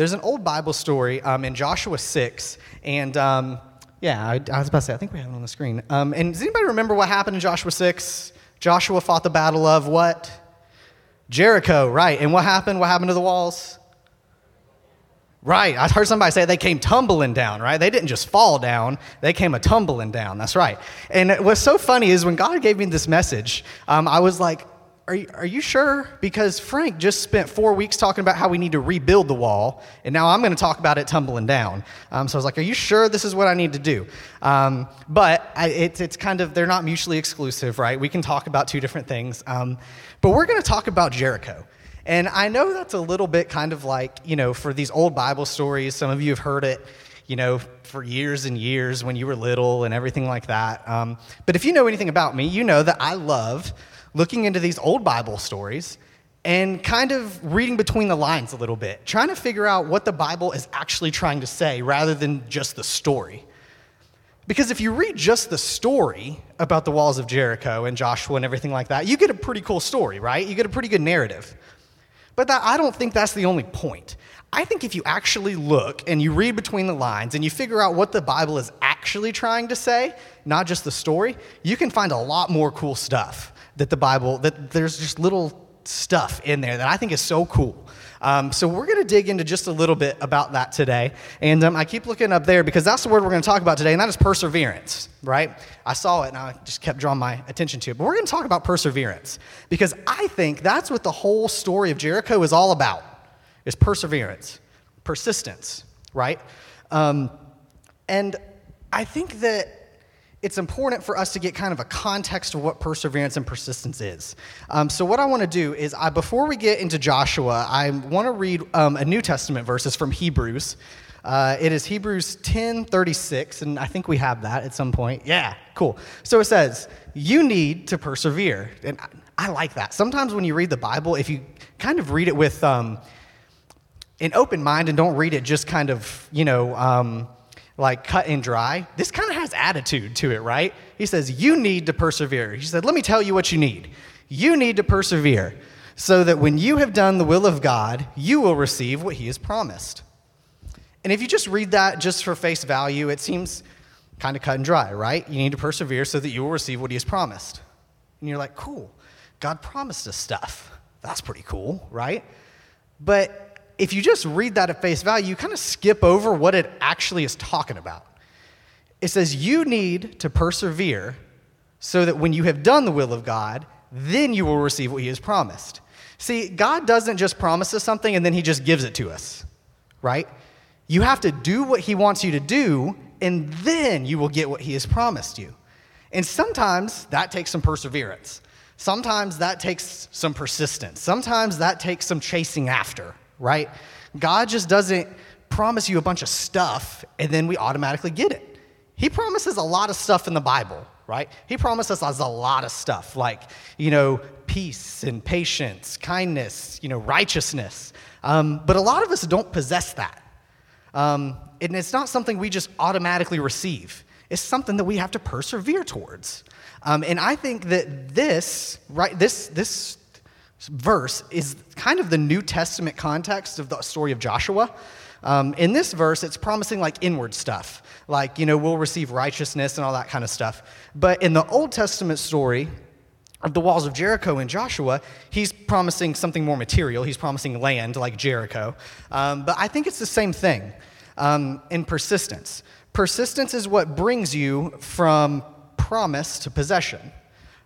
There's an old Bible story um, in Joshua 6, and um, yeah, I, I, was about to say, I think we have it on the screen. Um, and does anybody remember what happened in Joshua 6? Joshua fought the battle of what? Jericho, right. And what happened? What happened to the walls? Right. I heard somebody say they came tumbling down, right? They didn't just fall down, they came a tumbling down. That's right. And what's so funny is when God gave me this message, um, I was like, are you, are you sure? Because Frank just spent four weeks talking about how we need to rebuild the wall, and now I'm going to talk about it tumbling down. Um, so I was like, Are you sure this is what I need to do? Um, but I, it, it's kind of, they're not mutually exclusive, right? We can talk about two different things. Um, but we're going to talk about Jericho. And I know that's a little bit kind of like, you know, for these old Bible stories, some of you have heard it, you know, for years and years when you were little and everything like that. Um, but if you know anything about me, you know that I love looking into these old Bible stories and kind of reading between the lines a little bit, trying to figure out what the Bible is actually trying to say rather than just the story. Because if you read just the story about the walls of Jericho and Joshua and everything like that, you get a pretty cool story, right? You get a pretty good narrative. But that, I don't think that's the only point. I think if you actually look and you read between the lines and you figure out what the Bible is actually trying to say, not just the story, you can find a lot more cool stuff that the Bible, that there's just little stuff in there that I think is so cool. Um, so we're going to dig into just a little bit about that today. And um, I keep looking up there because that's the word we're going to talk about today, and that is perseverance, right? I saw it and I just kept drawing my attention to it. But we're going to talk about perseverance because I think that's what the whole story of Jericho is all about, is perseverance, persistence, right? Um, and I think that it's important for us to get kind of a context of what perseverance and persistence is. Um, so, what I want to do is, I, before we get into Joshua, I want to read um, a New Testament verses from Hebrews. Uh, it is Hebrews 10 36, and I think we have that at some point. Yeah, cool. So it says, You need to persevere. And I, I like that. Sometimes when you read the Bible, if you kind of read it with um, an open mind and don't read it just kind of, you know, um, like cut and dry. This kind of attitude to it, right? He says, You need to persevere. He said, Let me tell you what you need. You need to persevere so that when you have done the will of God, you will receive what He has promised. And if you just read that just for face value, it seems kind of cut and dry, right? You need to persevere so that you will receive what He has promised. And you're like, Cool, God promised us stuff. That's pretty cool, right? But if you just read that at face value, you kind of skip over what it actually is talking about. It says, You need to persevere so that when you have done the will of God, then you will receive what He has promised. See, God doesn't just promise us something and then He just gives it to us, right? You have to do what He wants you to do, and then you will get what He has promised you. And sometimes that takes some perseverance. Sometimes that takes some persistence. Sometimes that takes some chasing after right? God just doesn't promise you a bunch of stuff and then we automatically get it. He promises a lot of stuff in the Bible, right? He promises us a lot of stuff like, you know, peace and patience, kindness, you know, righteousness. Um, but a lot of us don't possess that. Um, and it's not something we just automatically receive. It's something that we have to persevere towards. Um, and I think that this, right, this, this verse is kind of the New Testament context of the story of Joshua. Um, in this verse, it's promising like inward stuff, like, you know, we'll receive righteousness and all that kind of stuff. But in the Old Testament story of the walls of Jericho and Joshua, he's promising something more material. He's promising land like Jericho. Um, but I think it's the same thing um, in persistence. Persistence is what brings you from promise to possession.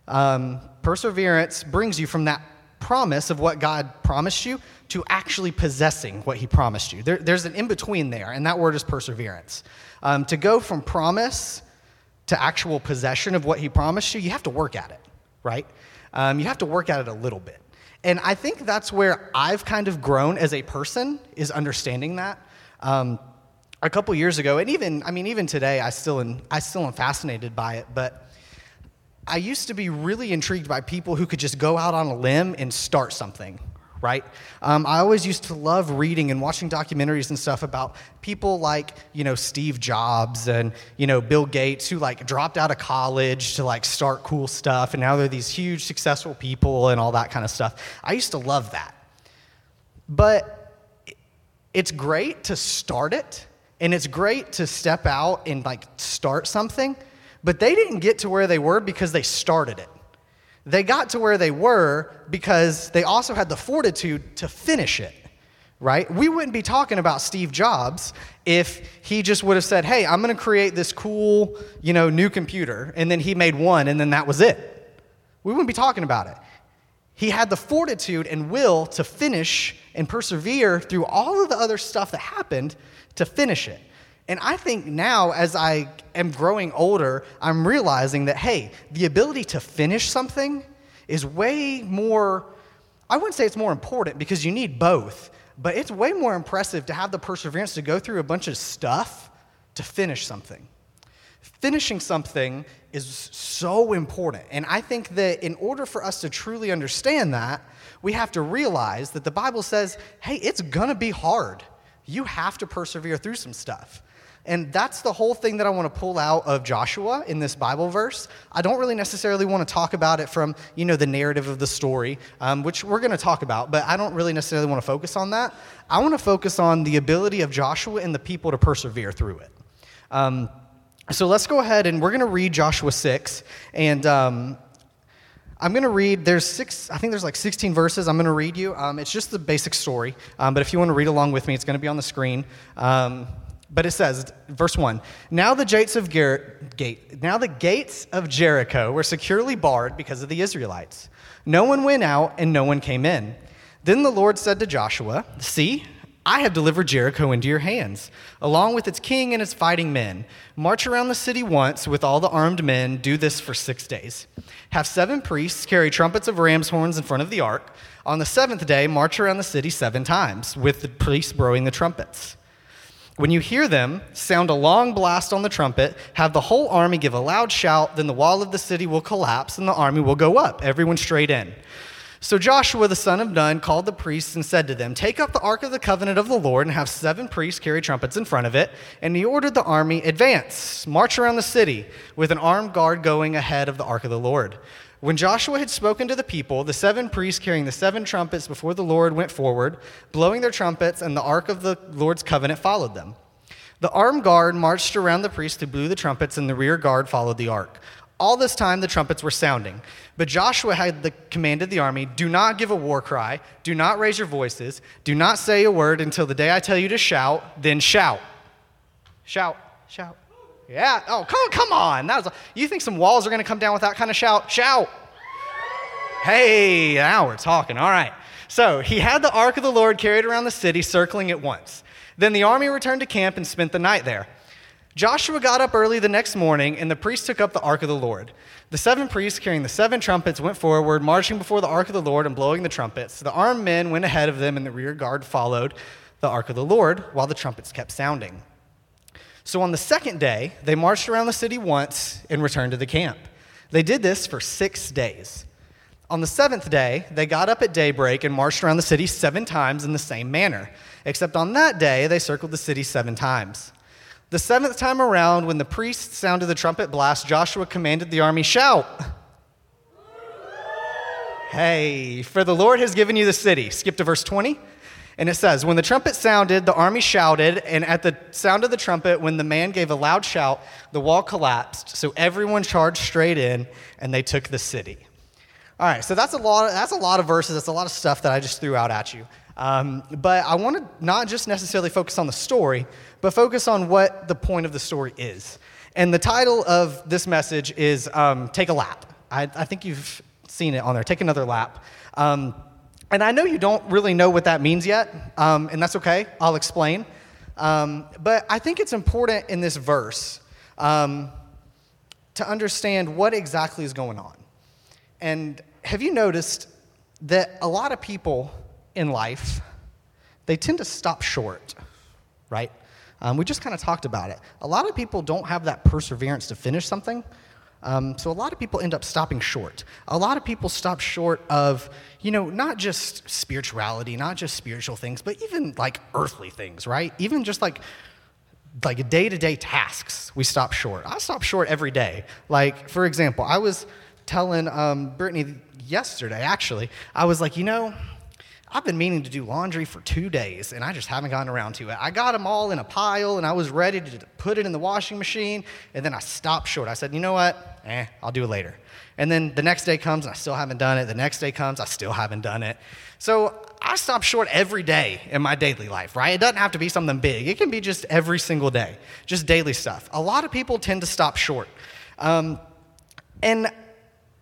Um, perseverance brings you from that promise of what God promised you to actually possessing what He promised you. There, there's an in between there, and that word is perseverance. Um, to go from promise to actual possession of what He promised you, you have to work at it, right? Um, you have to work at it a little bit. And I think that's where I've kind of grown as a person, is understanding that. Um, a couple years ago, and even, I mean, even today, I still, am, I still am fascinated by it, but I used to be really intrigued by people who could just go out on a limb and start something, right? Um, I always used to love reading and watching documentaries and stuff about people like, you know, Steve Jobs and, you know, Bill Gates who like dropped out of college to like start cool stuff and now they're these huge successful people and all that kind of stuff. I used to love that. But it's great to start it and it's great to step out and like start something, but they didn't get to where they were because they started it. They got to where they were because they also had the fortitude to finish it, right? We wouldn't be talking about Steve Jobs if he just would have said, "Hey, I'm going to create this cool, you know, new computer," and then he made one and then that was it. We wouldn't be talking about it. He had the fortitude and will to finish and persevere through all of the other stuff that happened to finish it. And I think now, as I am growing older, I'm realizing that, hey, the ability to finish something is way more, I wouldn't say it's more important because you need both, but it's way more impressive to have the perseverance to go through a bunch of stuff to finish something. Finishing something is so important. And I think that in order for us to truly understand that, we have to realize that the Bible says, hey, it's gonna be hard. You have to persevere through some stuff. And that's the whole thing that I want to pull out of Joshua in this Bible verse. I don't really necessarily want to talk about it from, you know, the narrative of the story, um, which we're going to talk about, but I don't really necessarily want to focus on that. I want to focus on the ability of Joshua and the people to persevere through it. Um, so let's go ahead and we're going to read Joshua 6. And um, I'm going to read, there's six, I think there's like 16 verses I'm going to read you. Um, it's just the basic story. Um, but if you want to read along with me, it's going to be on the screen. But it says, verse 1 Now the gates of Ger- gate, now the gates of Jericho were securely barred because of the Israelites. No one went out and no one came in. Then the Lord said to Joshua, See, I have delivered Jericho into your hands, along with its king and its fighting men. March around the city once with all the armed men. Do this for six days. Have seven priests carry trumpets of ram's horns in front of the ark. On the seventh day, march around the city seven times, with the priests blowing the trumpets. When you hear them sound a long blast on the trumpet, have the whole army give a loud shout, then the wall of the city will collapse and the army will go up, everyone straight in. So Joshua the son of Nun called the priests and said to them, Take up the ark of the covenant of the Lord and have seven priests carry trumpets in front of it. And he ordered the army, Advance, march around the city, with an armed guard going ahead of the ark of the Lord. When Joshua had spoken to the people, the seven priests carrying the seven trumpets before the Lord went forward, blowing their trumpets, and the ark of the Lord's covenant followed them. The armed guard marched around the priests who blew the trumpets, and the rear guard followed the ark. All this time the trumpets were sounding. But Joshua had the, commanded the army do not give a war cry, do not raise your voices, do not say a word until the day I tell you to shout, then shout. Shout, shout. Yeah. Oh, come, come on. That was, you think some walls are going to come down with that kind of shout? Shout. Hey, now we're talking. All right. So he had the ark of the Lord carried around the city, circling it once. Then the army returned to camp and spent the night there. Joshua got up early the next morning, and the priests took up the ark of the Lord. The seven priests carrying the seven trumpets went forward, marching before the ark of the Lord and blowing the trumpets. The armed men went ahead of them, and the rear guard followed the ark of the Lord while the trumpets kept sounding. So on the second day, they marched around the city once and returned to the camp. They did this for six days. On the seventh day, they got up at daybreak and marched around the city seven times in the same manner, except on that day, they circled the city seven times. The seventh time around, when the priest sounded the trumpet blast, Joshua commanded the army, Shout! Hey, for the Lord has given you the city. Skip to verse 20. And it says, When the trumpet sounded, the army shouted, and at the sound of the trumpet, when the man gave a loud shout, the wall collapsed. So everyone charged straight in, and they took the city. All right, so that's a lot. That's a lot of verses. That's a lot of stuff that I just threw out at you. Um, but I want to not just necessarily focus on the story, but focus on what the point of the story is. And the title of this message is um, Take a Lap. I, I, think you've seen it on there. Take another lap. Um, and I know you don't really know what that means yet, um, and that's okay. I'll explain. Um, but I think it's important in this verse um, to understand what exactly is going on. And have you noticed that a lot of people in life, they tend to stop short, right? Um, we just kind of talked about it. A lot of people don't have that perseverance to finish something. Um, so a lot of people end up stopping short. A lot of people stop short of, you know, not just spirituality, not just spiritual things, but even like earthly things, right? Even just like like day-to-day tasks, we stop short. I stop short every day. Like, for example, I was telling um, Brittany yesterday, actually, I was like, you know, I've been meaning to do laundry for two days and I just haven't gotten around to it. I got them all in a pile and I was ready to put it in the washing machine and then I stopped short. I said, you know what? Eh, I'll do it later. And then the next day comes and I still haven't done it. The next day comes, I still haven't done it. So I stop short every day in my daily life, right? It doesn't have to be something big, it can be just every single day, just daily stuff. A lot of people tend to stop short. Um, and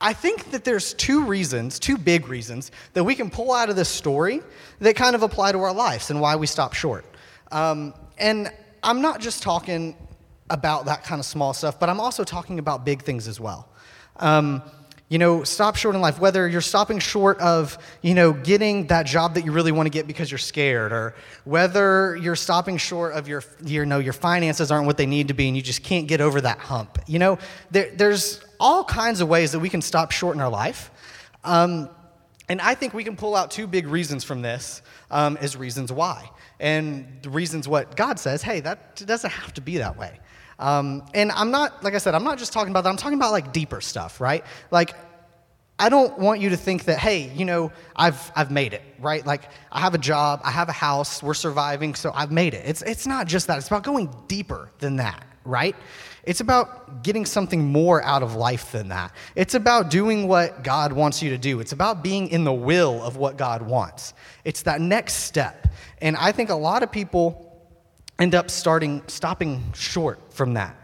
I think that there's two reasons, two big reasons, that we can pull out of this story that kind of apply to our lives and why we stop short. Um, and I'm not just talking about that kind of small stuff, but I'm also talking about big things as well. Um, you know, stop short in life, whether you're stopping short of, you know, getting that job that you really want to get because you're scared, or whether you're stopping short of your, you know, your finances aren't what they need to be and you just can't get over that hump. You know, there, there's all kinds of ways that we can stop short in our life. Um, and I think we can pull out two big reasons from this um, as reasons why. And the reasons what God says, hey, that doesn't have to be that way. Um, and I'm not, like I said, I'm not just talking about that. I'm talking about like deeper stuff, right? Like, I don't want you to think that, hey, you know, I've, I've made it, right? Like, I have a job, I have a house, we're surviving, so I've made it. It's, it's not just that, it's about going deeper than that, right? It's about getting something more out of life than that. It's about doing what God wants you to do. It's about being in the will of what God wants. It's that next step. And I think a lot of people end up starting stopping short from that.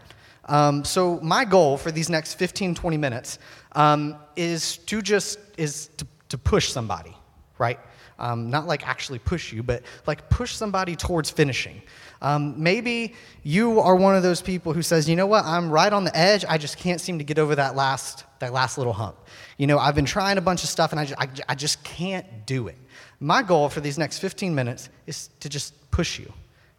Um, so my goal for these next 15, 20 minutes um, is to just is to, to push somebody, right? Um, not like actually push you, but like push somebody towards finishing. Um, maybe you are one of those people who says, you know what, I'm right on the edge. I just can't seem to get over that last, that last little hump. You know, I've been trying a bunch of stuff and I just, I, I just can't do it. My goal for these next 15 minutes is to just push you,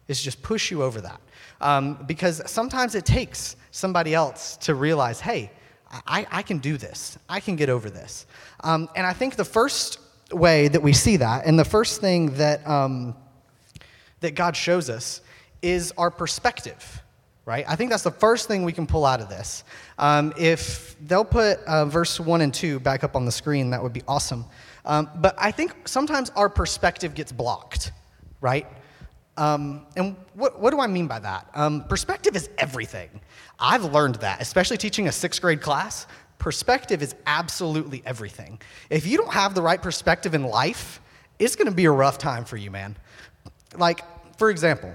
is just push you over that. Um, because sometimes it takes somebody else to realize, hey, I, I can do this. I can get over this. Um, and I think the first way that we see that, and the first thing that, um, that God shows us, is our perspective, right? I think that's the first thing we can pull out of this. Um, if they'll put uh, verse 1 and 2 back up on the screen, that would be awesome. Um, but I think sometimes our perspective gets blocked, right? Um, and what, what, do I mean by that? Um, perspective is everything. I've learned that, especially teaching a sixth grade class. Perspective is absolutely everything. If you don't have the right perspective in life, it's to be a rough time for you, man. Like, for example,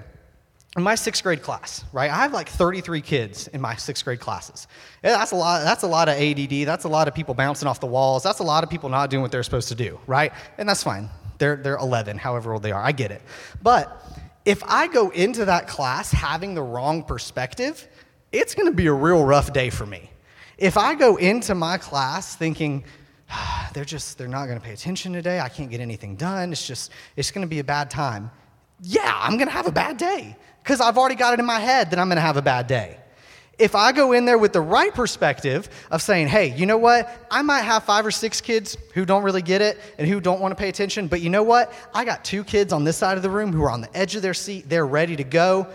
in my sixth grade class, right? I have like 33 kids in my sixth grade classes. That's a lot. That's a lot of ADD. That's a lot of people bouncing off the walls. That's a lot of people not doing what they're supposed to do, right? And that's fine. They're they're 11, however old they are. I get it. But if I go into that class having the wrong perspective, it's going to be a real rough day for me. If I go into my class thinking, they're just they're not going to pay attention today i can't get anything done it's just it's going to be a bad time yeah i'm going to have a bad day because i've already got it in my head that i'm going to have a bad day. If i go in there with the right perspective of saying hey you know what? I might have five or six kids who don't really get it and who don't want to pay attention but you know what? I got two kids on this side of the room who are on the edge of their seat. They're ready to go.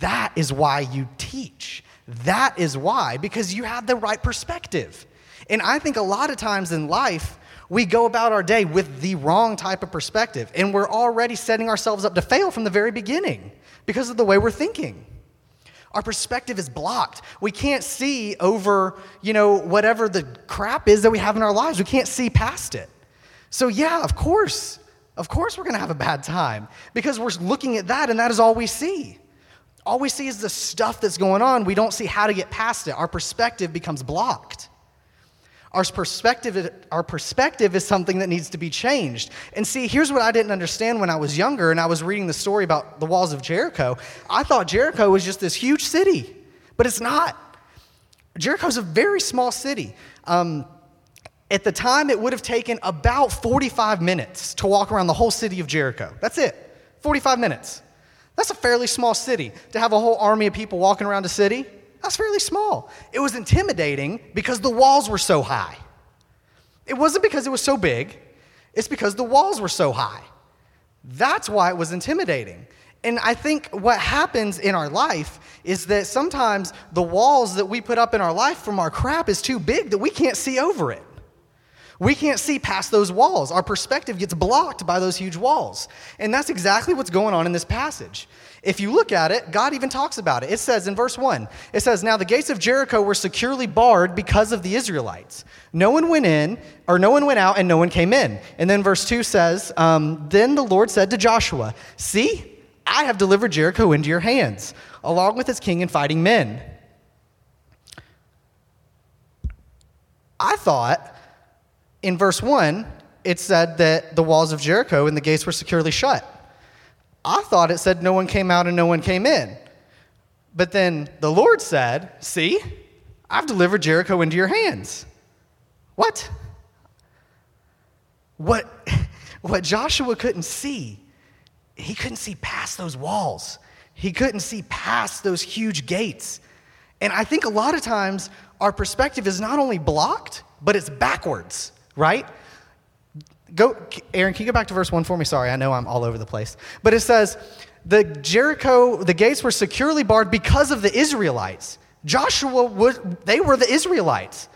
That is why you teach. That is why, because you have the right perspective. And I think a lot of times in life, we go about our day with the wrong type of perspective, and we're already setting ourselves up to fail from the very beginning because of the way we're thinking. Our perspective is blocked. We can't see over, you know, whatever the crap is that we have in our lives. We can't see past it. So, yeah, of course, of course we're going to have a bad time because we're looking at that and that is all we see. All we see is the stuff that's going on. We don't see how to get past it. Our perspective becomes blocked. Our perspective, our perspective is something that needs to be changed. And see, here's what I didn't understand when I was younger and I was reading the story about the walls of Jericho. I thought Jericho was just this huge city, but it's not. Jericho's a very small city. Um, at the time, it would have taken about 45 minutes to walk around the whole city of Jericho. That's it, 45 minutes. That's a fairly small city. To have a whole army of people walking around a city, that's fairly small. It was intimidating because the walls were so high. It wasn't because it was so big, it's because the walls were so high. That's why it was intimidating. And I think what happens in our life is that sometimes the walls that we put up in our life from our crap is too big that we can't see over it. We can't see past those walls. Our perspective gets blocked by those huge walls. And that's exactly what's going on in this passage. If you look at it, God even talks about it. It says in verse 1, it says, Now the gates of Jericho were securely barred because of the Israelites. No one went in, or no one went out, and no one came in. And then verse 2 says, um, Then the Lord said to Joshua, See, I have delivered Jericho into your hands, along with its king and fighting men. I thought in verse 1, it said that the walls of Jericho and the gates were securely shut. I thought it said no one came out and no one came in. But then the Lord said, See, I've delivered Jericho into your hands. What? What, what Joshua couldn't see, he couldn't see past those walls. He couldn't see past those huge gates. And I think a lot of times our perspective is not only blocked, but it's backwards, right? Go, Aaron, can you go back to verse 1 for me? Sorry, I know I'm all over the place. But it says, the Jericho, the gates were securely barred because of the Israelites. Joshua, was, they were the Israelites.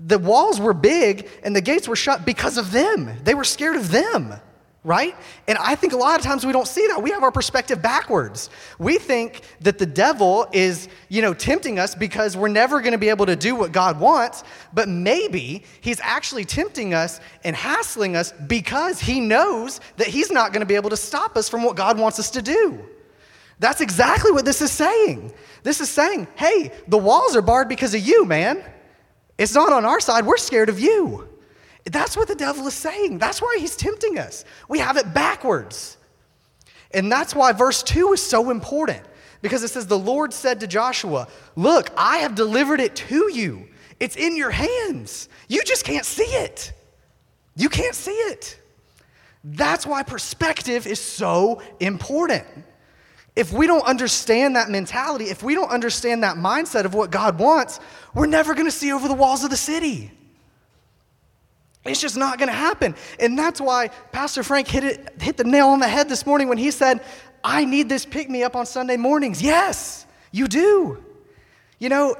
The walls were big and the gates were shut because of them. They were scared of them right? And I think a lot of times we don't see that. We have our perspective backwards. We think that the devil is, you know, tempting us because we're never going to be able to do what God wants, but maybe he's actually tempting us and hassling us because he knows that he's not going to be able to stop us from what God wants us to do. That's exactly what this is saying. This is saying, hey, the walls are barred because of you, man. It's not on our side. We're scared of you. That's what the devil is saying. That's why he's tempting us. We have it backwards. And that's why verse 2 is so important because it says, The Lord said to Joshua, Look, I have delivered it to you. It's in your hands. You just can't see it. You can't see it. That's why perspective is so important. If we don't understand that mentality, if we don't understand that mindset of what God wants, we're never going to see over the walls of the city. It's just not going to happen. And that's why Pastor Frank hit, it, hit the nail on the head this morning when he said, I need this pick me up on Sunday mornings. Yes, you do. You know,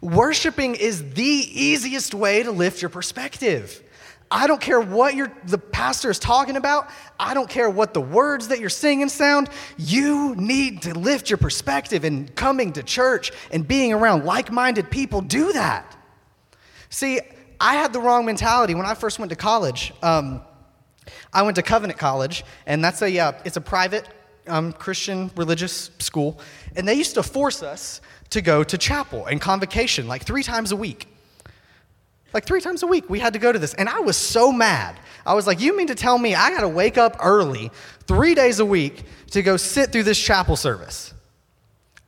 worshiping is the easiest way to lift your perspective. I don't care what the pastor is talking about. I don't care what the words that you're singing sound. You need to lift your perspective and coming to church and being around like minded people do that. See, I had the wrong mentality when I first went to college. Um, I went to Covenant College, and that's a uh, it's a private um, Christian religious school, and they used to force us to go to chapel and convocation like three times a week. Like three times a week, we had to go to this, and I was so mad. I was like, "You mean to tell me I got to wake up early three days a week to go sit through this chapel service?"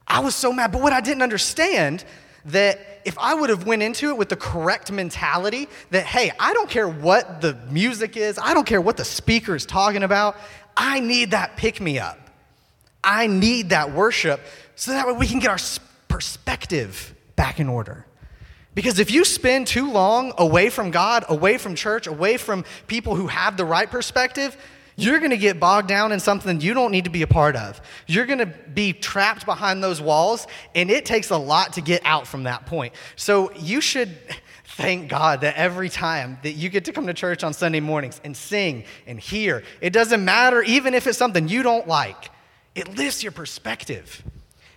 I was so mad, but what I didn't understand that if I would have went into it with the correct mentality that hey, I don't care what the music is, I don't care what the speaker is talking about, I need that pick me up. I need that worship so that way we can get our perspective back in order. Because if you spend too long away from God, away from church, away from people who have the right perspective, you're going to get bogged down in something you don't need to be a part of. You're going to be trapped behind those walls, and it takes a lot to get out from that point. So you should thank God that every time that you get to come to church on Sunday mornings and sing and hear, it doesn't matter, even if it's something you don't like, it lifts your perspective.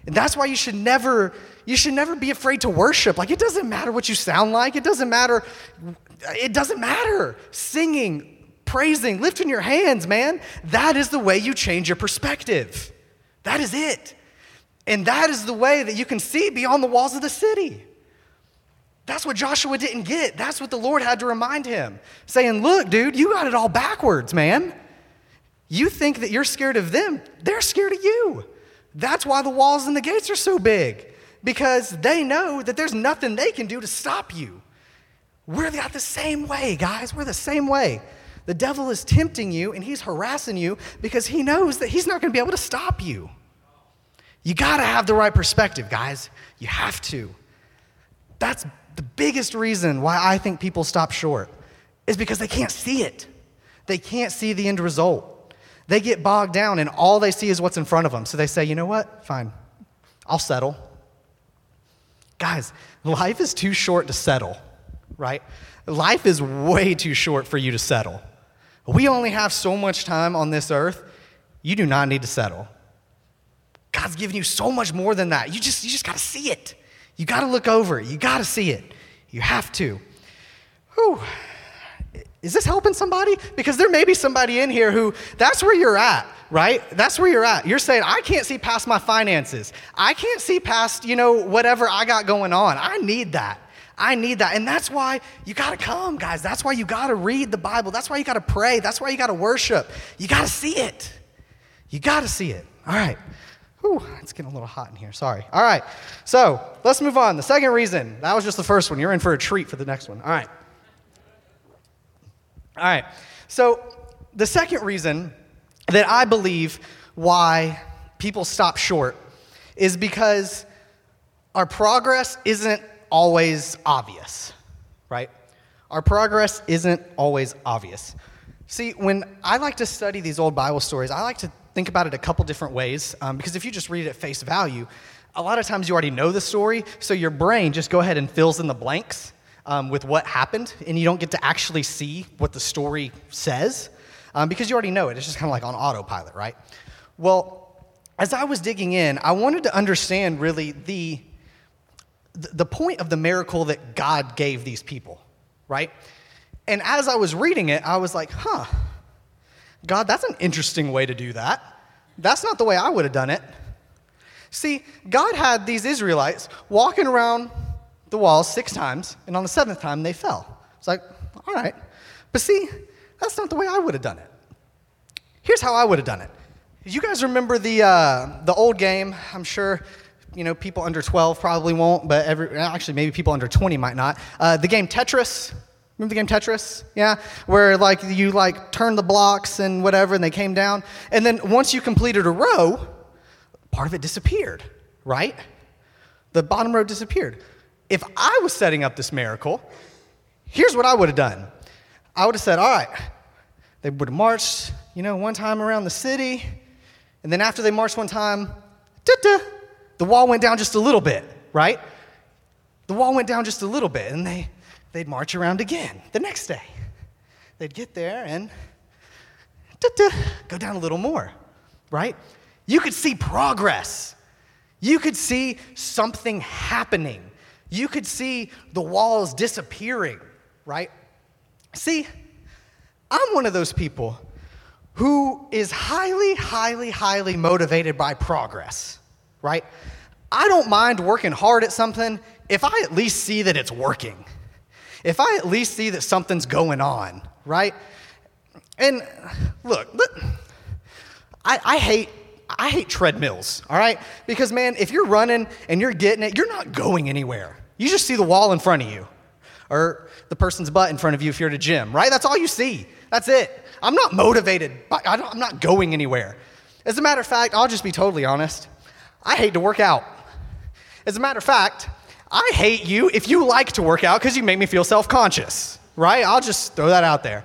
And that's why you should never you should never be afraid to worship. Like it doesn't matter what you sound like. It doesn't matter it doesn't matter. Singing, praising, lifting your hands, man. That is the way you change your perspective. That is it. And that is the way that you can see beyond the walls of the city. That's what Joshua didn't get. That's what the Lord had to remind him, saying, Look, dude, you got it all backwards, man. You think that you're scared of them, they're scared of you. That's why the walls and the gates are so big, because they know that there's nothing they can do to stop you. We're got the same way, guys. We're the same way. The devil is tempting you and he's harassing you because he knows that he's not going to be able to stop you. You got to have the right perspective, guys. You have to. That's the biggest reason why I think people stop short is because they can't see it. They can't see the end result. They get bogged down and all they see is what's in front of them. So they say, you know what? Fine. I'll settle. Guys, life is too short to settle. right? Life is way too short for you to settle. We only have so much time on this earth. You do not need to settle. God's given you so much more than that. You just, you just got to see it. You got to look over it. You got to see it. You have to. Whew. Is this helping somebody? Because there may be somebody in here who that's where you're at, right? That's where you're at. You're saying, I can't see past my finances. I can't see past, you know, whatever I got going on. I need that. I need that. And that's why you got to come, guys. That's why you got to read the Bible. That's why you got to pray. That's why you got to worship. You got to see it. You got to see it. All right. Whew, it's getting a little hot in here. Sorry. All right. So let's move on. The second reason, that was just the first one. You're in for a treat for the next one. All right. All right. So the second reason that I believe why people stop short is because our progress isn't always obvious, right? Our progress isn't always obvious. See, when I like to study these old Bible stories, I like to think about it a couple different ways um, because if you just read it at face value, a lot of times you already know the story, so your brain just go ahead and fills in the blanks um, with what happened, and you don't get to actually see what the story says um, because you already know it. It's just kind of like on autopilot, right? Well, as I was digging in, I wanted to understand really the, the point of the miracle that God gave these people, right? And as I was reading it, I was like, huh, God, that's an interesting way to do that. That's not the way I would have done it. See, God had these Israelites walking around the walls six times, and on the seventh time they fell. It's like, all right. But see, that's not the way I would have done it. Here's how I would have done it. You guys remember the, uh, the old game? I'm sure you know people under 12 probably won't, but every, actually maybe people under 20 might not. Uh, the game Tetris. Remember the game Tetris? Yeah, where like you like turn the blocks and whatever, and they came down, and then once you completed a row, part of it disappeared, right? The bottom row disappeared if I was setting up this miracle, here's what I would have done. I would have said, all right, they would have marched, you know, one time around the city, and then after they marched one time, the wall went down just a little bit, right? The wall went down just a little bit, and they, they'd march around again the next day. They'd get there and go down a little more, right? You could see progress. You could see something happening you could see the walls disappearing, right? See, I'm one of those people who is highly, highly, highly motivated by progress, right? I don't mind working hard at something if I at least see that it's working, if I at least see that something's going on, right? And look, look I, I hate I hate treadmills, all right? Because, man, if you're running and you're getting it, you're not going anywhere. You just see the wall in front of you or the person's butt in front of you if you're at a gym, right? That's all you see. That's it. I'm not motivated. I'm not going anywhere. As a matter of fact, I'll just be totally honest. I hate to work out. As a matter of fact, I hate you if you like to work out because you make me feel self conscious, right? I'll just throw that out there.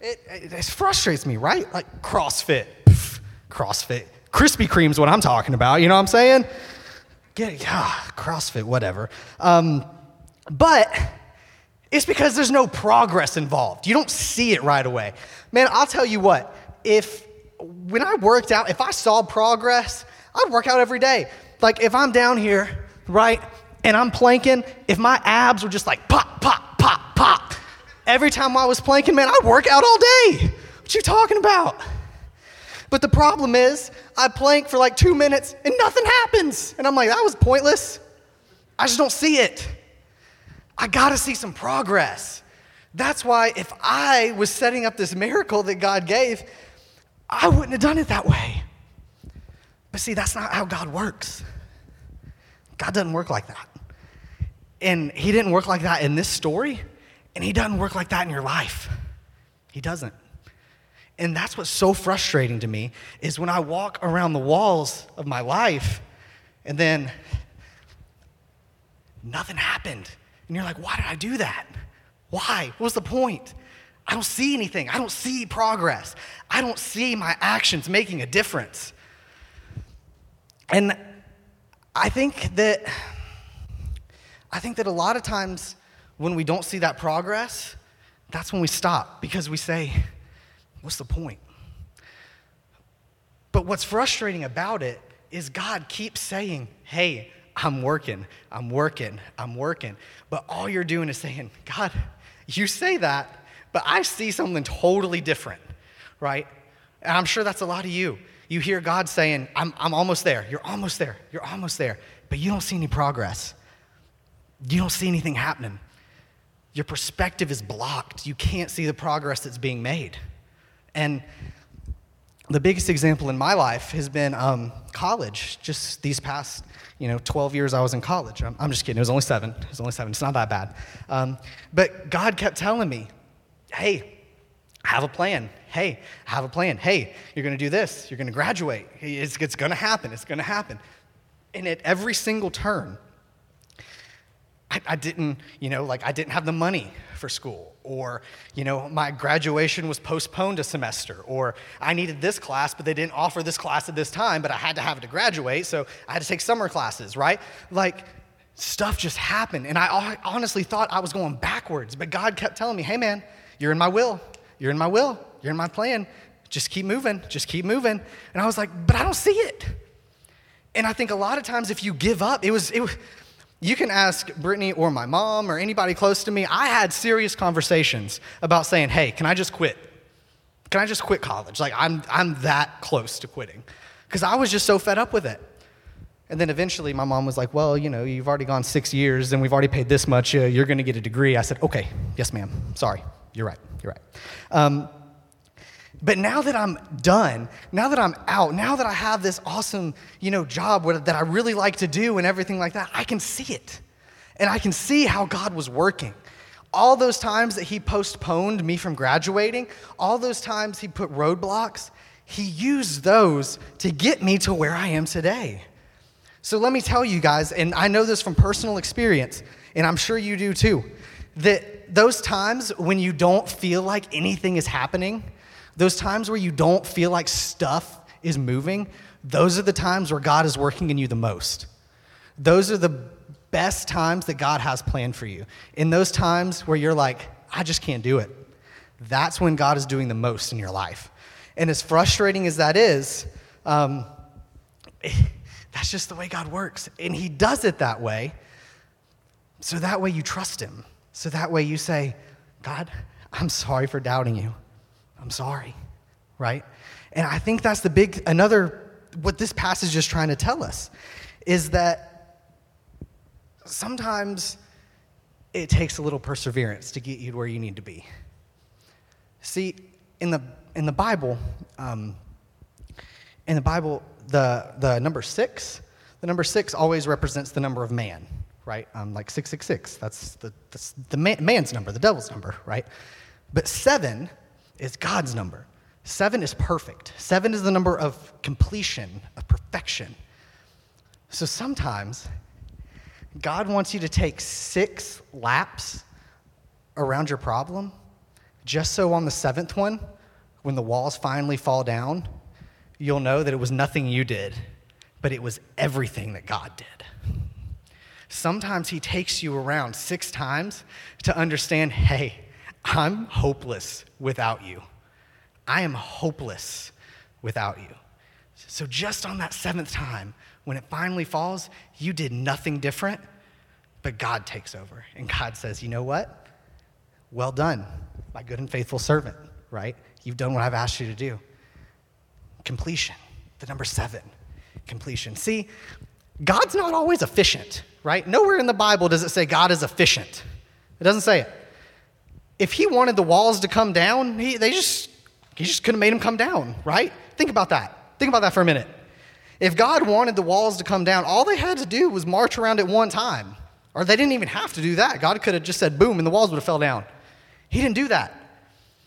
It, it, it frustrates me, right? Like CrossFit. CrossFit. Krispy Kreme's what I'm talking about, you know what I'm saying? Get yeah, CrossFit, whatever. Um, but it's because there's no progress involved. You don't see it right away. Man, I'll tell you what, if when I worked out, if I saw progress, I'd work out every day. Like if I'm down here, right, and I'm planking, if my abs were just like pop, pop, pop, pop, every time I was planking, man, I'd work out all day. What you talking about? But the problem is, I plank for like two minutes and nothing happens. And I'm like, that was pointless. I just don't see it. I gotta see some progress. That's why if I was setting up this miracle that God gave, I wouldn't have done it that way. But see, that's not how God works. God doesn't work like that. And He didn't work like that in this story, and He doesn't work like that in your life. He doesn't. And that's what's so frustrating to me is when I walk around the walls of my life and then nothing happened. And you're like, why did I do that? Why? What was the point? I don't see anything. I don't see progress. I don't see my actions making a difference. And I think that I think that a lot of times when we don't see that progress, that's when we stop because we say, What's the point? But what's frustrating about it is God keeps saying, Hey, I'm working, I'm working, I'm working. But all you're doing is saying, God, you say that, but I see something totally different, right? And I'm sure that's a lot of you. You hear God saying, I'm, I'm almost there, you're almost there, you're almost there, but you don't see any progress. You don't see anything happening. Your perspective is blocked. You can't see the progress that's being made. And the biggest example in my life has been um, college. Just these past, you know, 12 years I was in college. I'm, I'm, just kidding. It was only seven. It was only seven. It's not that bad. Um, but God kept telling me, hey, have a plan. Hey, I have a plan. Hey, you're going to do this. You're going to graduate. It's, it's going to happen. It's going to happen. And at every single turn, I, I didn't, you know, like I didn't have the money for school, or, you know, my graduation was postponed a semester, or I needed this class, but they didn't offer this class at this time, but I had to have it to graduate, so I had to take summer classes, right? Like, stuff just happened. And I honestly thought I was going backwards, but God kept telling me, hey, man, you're in my will. You're in my will. You're in my plan. Just keep moving. Just keep moving. And I was like, but I don't see it. And I think a lot of times if you give up, it was, it was you can ask Brittany or my mom or anybody close to me. I had serious conversations about saying, hey, can I just quit? Can I just quit college? Like, I'm, I'm that close to quitting because I was just so fed up with it. And then eventually my mom was like, well, you know, you've already gone six years and we've already paid this much. Uh, you're going to get a degree. I said, okay, yes, ma'am. Sorry. You're right. You're right. Um, but now that I'm done, now that I'm out, now that I have this awesome, you know, job that I really like to do and everything like that, I can see it. And I can see how God was working. All those times that he postponed me from graduating, all those times he put roadblocks, he used those to get me to where I am today. So let me tell you guys, and I know this from personal experience, and I'm sure you do too, that those times when you don't feel like anything is happening, those times where you don't feel like stuff is moving, those are the times where God is working in you the most. Those are the best times that God has planned for you. In those times where you're like, I just can't do it, that's when God is doing the most in your life. And as frustrating as that is, um, that's just the way God works. And He does it that way. So that way you trust Him. So that way you say, God, I'm sorry for doubting you. I'm sorry, right? And I think that's the big, another, what this passage is trying to tell us is that sometimes it takes a little perseverance to get you to where you need to be. See, in the, in the Bible, um, in the Bible, the, the number six, the number six always represents the number of man, right? Um, like 666, that's the, that's the man, man's number, the devil's number, right? But seven is God's number. Seven is perfect. Seven is the number of completion, of perfection. So sometimes God wants you to take six laps around your problem, just so on the seventh one, when the walls finally fall down, you'll know that it was nothing you did, but it was everything that God did. Sometimes He takes you around six times to understand hey, I'm hopeless without you. I am hopeless without you. So, just on that seventh time, when it finally falls, you did nothing different, but God takes over. And God says, You know what? Well done, my good and faithful servant, right? You've done what I've asked you to do. Completion, the number seven, completion. See, God's not always efficient, right? Nowhere in the Bible does it say God is efficient. It doesn't say it if he wanted the walls to come down, he, they just, he just could have made them come down, right? Think about that. Think about that for a minute. If God wanted the walls to come down, all they had to do was march around at one time. Or they didn't even have to do that. God could have just said boom and the walls would have fell down. He didn't do that.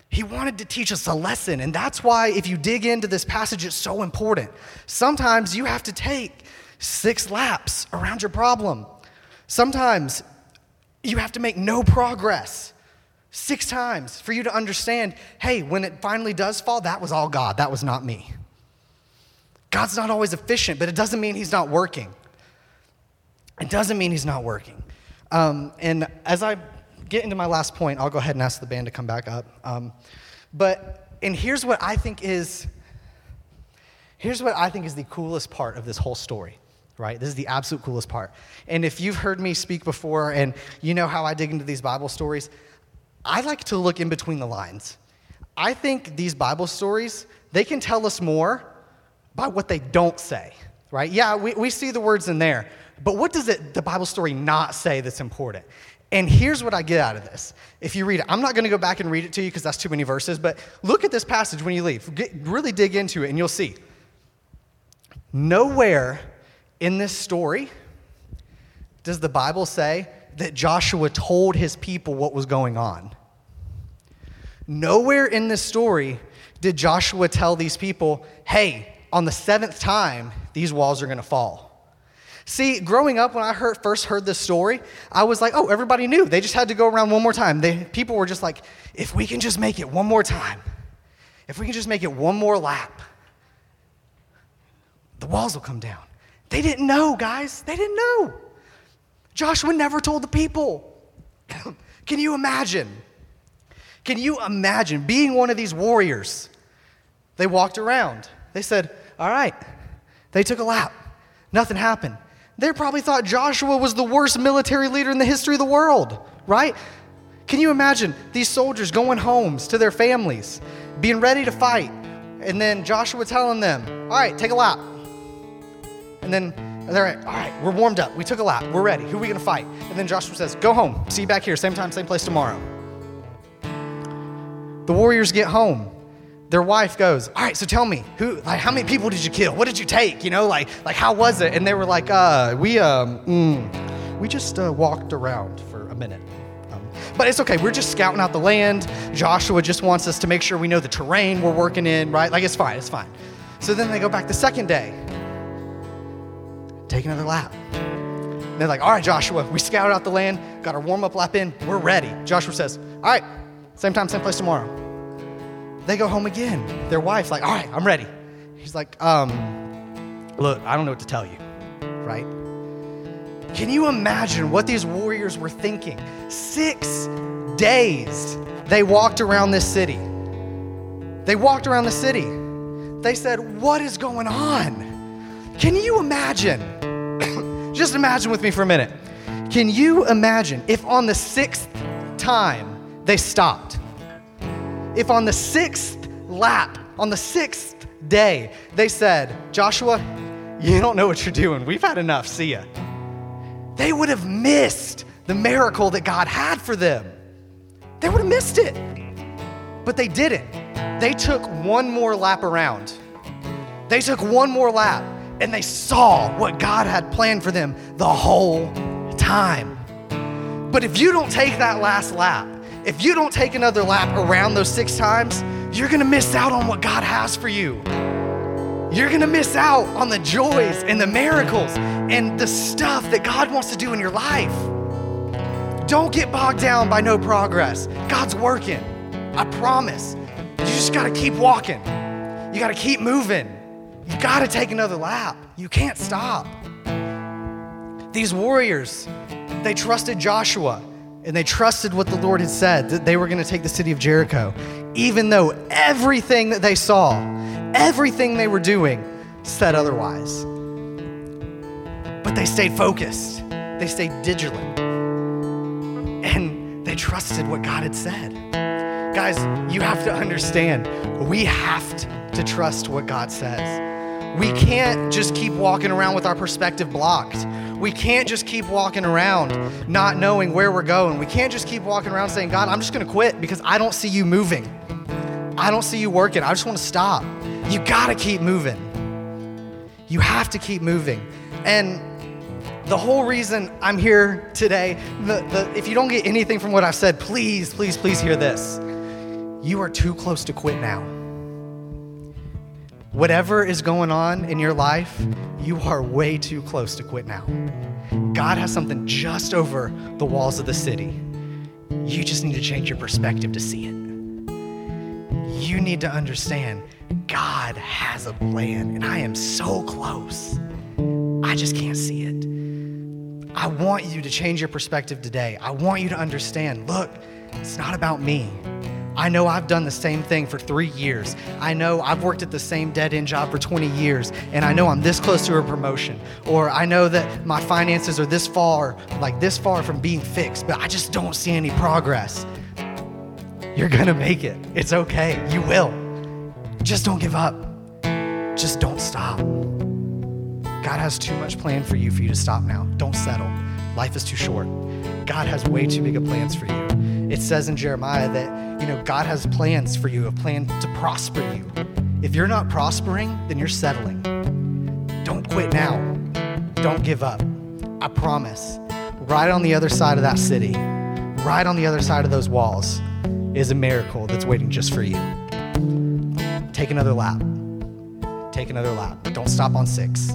He wanted to teach us a lesson. And that's why, if you dig into this passage, it's so important. Sometimes you have to take six laps around your problem. Sometimes you have to make no progress six times for you to understand hey, when it finally does fall, that was all God, that was not me. God's not always efficient, but it doesn't mean He's not working. It doesn't mean He's not working. Um, and as I get into my last point, I'll go ahead and ask the band to come back up. Um, but, and here's what I think is, here's what I think is the coolest part of this whole story, right? This is the absolute coolest part. And if you've heard me speak before and you know how I dig into these Bible stories, I like to look in between the lines. I think these Bible stories, they can tell us more by what they don't say, right? Yeah, we, we see the words in there, but what does it, the Bible story not say that's important? And here's what I get out of this. If you read it, I'm not going to go back and read it to you because that's too many verses, but look at this passage when you leave. Get, really dig into it and you'll see. Nowhere in this story does the Bible say that Joshua told his people what was going on. Nowhere in this story did Joshua tell these people, hey, on the seventh time, these walls are going to fall. See, growing up, when I heard, first heard this story, I was like, oh, everybody knew. They just had to go around one more time. They, people were just like, if we can just make it one more time, if we can just make it one more lap, the walls will come down. They didn't know, guys. They didn't know. Joshua never told the people. can you imagine? Can you imagine being one of these warriors? They walked around. They said, All right. They took a lap. Nothing happened. They probably thought Joshua was the worst military leader in the history of the world, right? Can you imagine these soldiers going homes to their families, being ready to fight, and then Joshua telling them, All right, take a lap. And then they're like, All right, we're warmed up. We took a lap. We're ready. Who are we going to fight? And then Joshua says, Go home. See you back here, same time, same place tomorrow. The warriors get home. Their wife goes, "All right, so tell me, who, like, how many people did you kill? What did you take? You know, like, like, how was it?" And they were like, "Uh, we, um, mm, we just uh, walked around for a minute." Um, but it's okay. We're just scouting out the land. Joshua just wants us to make sure we know the terrain we're working in, right? Like, it's fine. It's fine. So then they go back the second day. Take another lap. And they're like, "All right, Joshua, we scouted out the land. Got our warm up lap in. We're ready." Joshua says, "All right." Same time, same place tomorrow. They go home again. Their wife's like, all right, I'm ready. He's like, um, look, I don't know what to tell you, right? Can you imagine what these warriors were thinking? Six days they walked around this city. They walked around the city. They said, What is going on? Can you imagine? Just imagine with me for a minute. Can you imagine if on the sixth time they stopped. If on the sixth lap, on the sixth day, they said, Joshua, you don't know what you're doing. We've had enough. See ya. They would have missed the miracle that God had for them. They would have missed it. But they didn't. They took one more lap around. They took one more lap and they saw what God had planned for them the whole time. But if you don't take that last lap, if you don't take another lap around those six times, you're gonna miss out on what God has for you. You're gonna miss out on the joys and the miracles and the stuff that God wants to do in your life. Don't get bogged down by no progress. God's working. I promise. You just gotta keep walking. You gotta keep moving. You gotta take another lap. You can't stop. These warriors, they trusted Joshua and they trusted what the Lord had said that they were going to take the city of Jericho, even though everything that they saw, everything they were doing, said otherwise. But they stayed focused, they stayed vigilant, and they trusted what God had said. Guys, you have to understand, we have to trust what God says. We can't just keep walking around with our perspective blocked. We can't just keep walking around not knowing where we're going. We can't just keep walking around saying, God, I'm just going to quit because I don't see you moving. I don't see you working. I just want to stop. You got to keep moving. You have to keep moving. And the whole reason I'm here today, the, the, if you don't get anything from what I've said, please, please, please hear this. You are too close to quit now. Whatever is going on in your life, you are way too close to quit now. God has something just over the walls of the city. You just need to change your perspective to see it. You need to understand God has a plan, and I am so close. I just can't see it. I want you to change your perspective today. I want you to understand look, it's not about me. I know I've done the same thing for three years. I know I've worked at the same dead end job for 20 years, and I know I'm this close to a promotion. Or I know that my finances are this far, like this far from being fixed, but I just don't see any progress. You're gonna make it. It's okay. You will. Just don't give up. Just don't stop. God has too much plan for you for you to stop now. Don't settle. Life is too short. God has way too big of plans for you. It says in Jeremiah that, you know, God has plans for you, a plan to prosper you. If you're not prospering, then you're settling. Don't quit now. Don't give up. I promise. Right on the other side of that city, right on the other side of those walls, is a miracle that's waiting just for you. Take another lap. Take another lap. Don't stop on six.